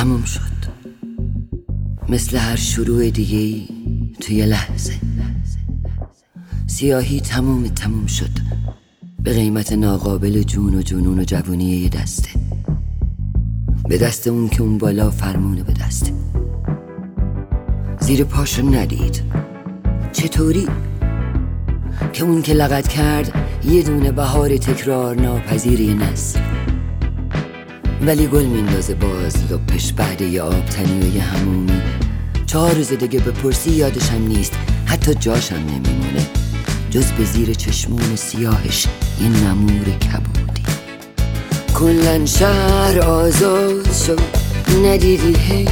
تموم شد. مثل هر شروع دیگه ای توی لحظه. سیاهی تموم تموم شد. به قیمت ناقابل جون و جنون و جوونی یه دسته. به دست اون که اون بالا فرمونه به دسته زیر پاشو ندید. چطوری؟ که اون که لغت کرد یه دونه بهار تکرار ناپذیری نسل. ولی گل میندازه باز لپش بعد یه آبتنی و یه همومی چهار روز دیگه بپرسی یادشم نیست حتی جاشم نمیمونه. جز به زیر چشمون سیاهش یه نمور کبودی. کلن شهر آزاد شد ندیدی حیف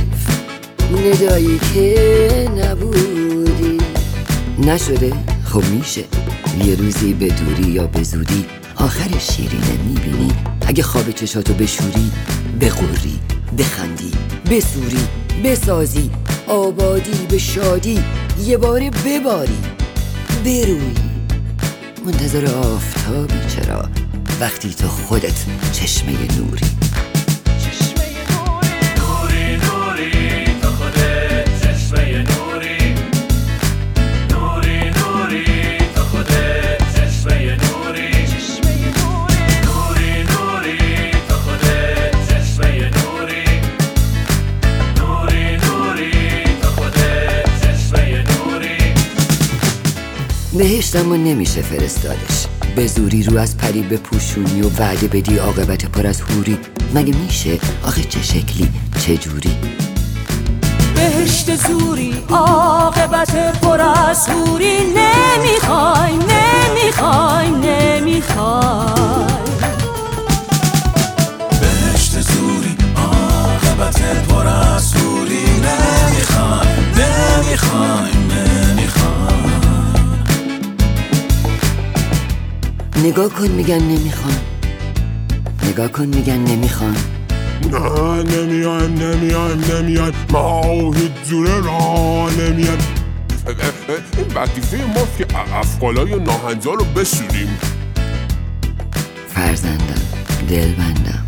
ندایی که نبودی. نشده خب میشه. یه روزی به دوری یا به زودی آخر شیرینه می‌بینی. اگه خواب چشاتو بشوری بقوری بخندی بسوری بسازی آبادی به شادی یه بار بباری بروی. منتظر آفتابی چرا؟ وقتی تو خودت چشمه نوری. بهشتمو نمیشه فرستادش. به زوری رو از پری بپوشونی و وعده بدی عاقبت پر از هوری مگه میشه؟ آخه چه شکلی؟ چه جوری؟ بهشت زوری عاقبت پر از هوری نمی‌خوای نگاه کن میگن نمی‌خوان. نگاه کن میگن نمی‌خوان. نه نمیایم نمیایم ما هیچ جوره را نمیایم این وظیفه ماست که افقالای ناهنجار رو بشوریم. فرزندم دلبندم.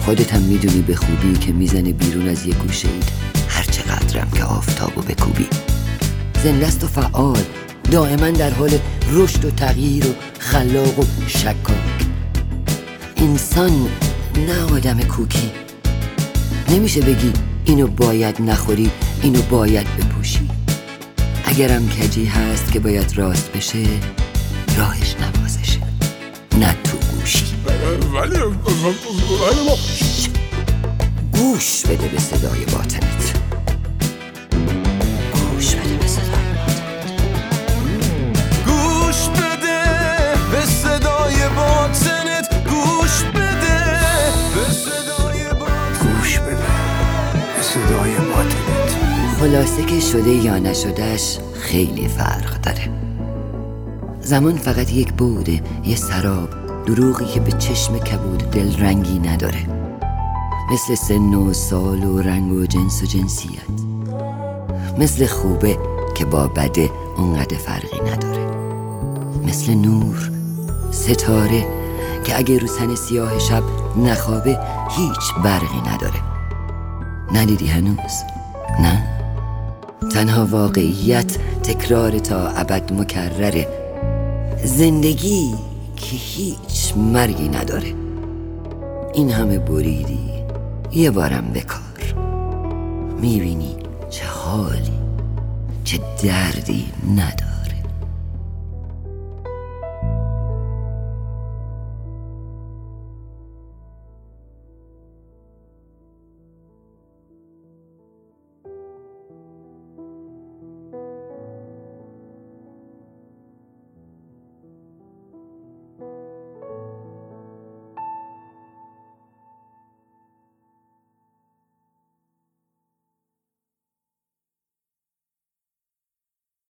خودت هم می‌دونی به خوبی که می‌زنه بیرون از یه گوشه اید. هر چقدرم که آفتابو بکوبی. زنده است و فعال. دائما در حال رشد و تغییر و خلاق و شکاک. انسان نه آدم کوکی. نمیشه بگی اینو باید نخوری اینو باید بپوشی. اگرم کجی هست که باید راست بشه راهش نوازشه. نه تو گوشی. ولی ولی ما گوش بده به صدای باطنت. به صدای باطنت خلاصه که شده یا نشدهش خیلی فرق داره. زمان فقط یک بوده یه سراب دروغی که به چشم کبود دل رنگی نداره. مثل سن و سال و رنگ و جنس و جنسیت. مثل خوبه که با بده اونقدر فرقی نداره. مثل نور ستاره که اگه رو تن سیاه شب نخوابه هیچ برقی نداره. ندیدی هنوز؟ نه؟ تنها واقعیت تکرار تا ابد مکرره زندگی که هیچ مرگی نداره این همه بریدی یه بارم بکار می‌بینی چه حالی چه دردی نداره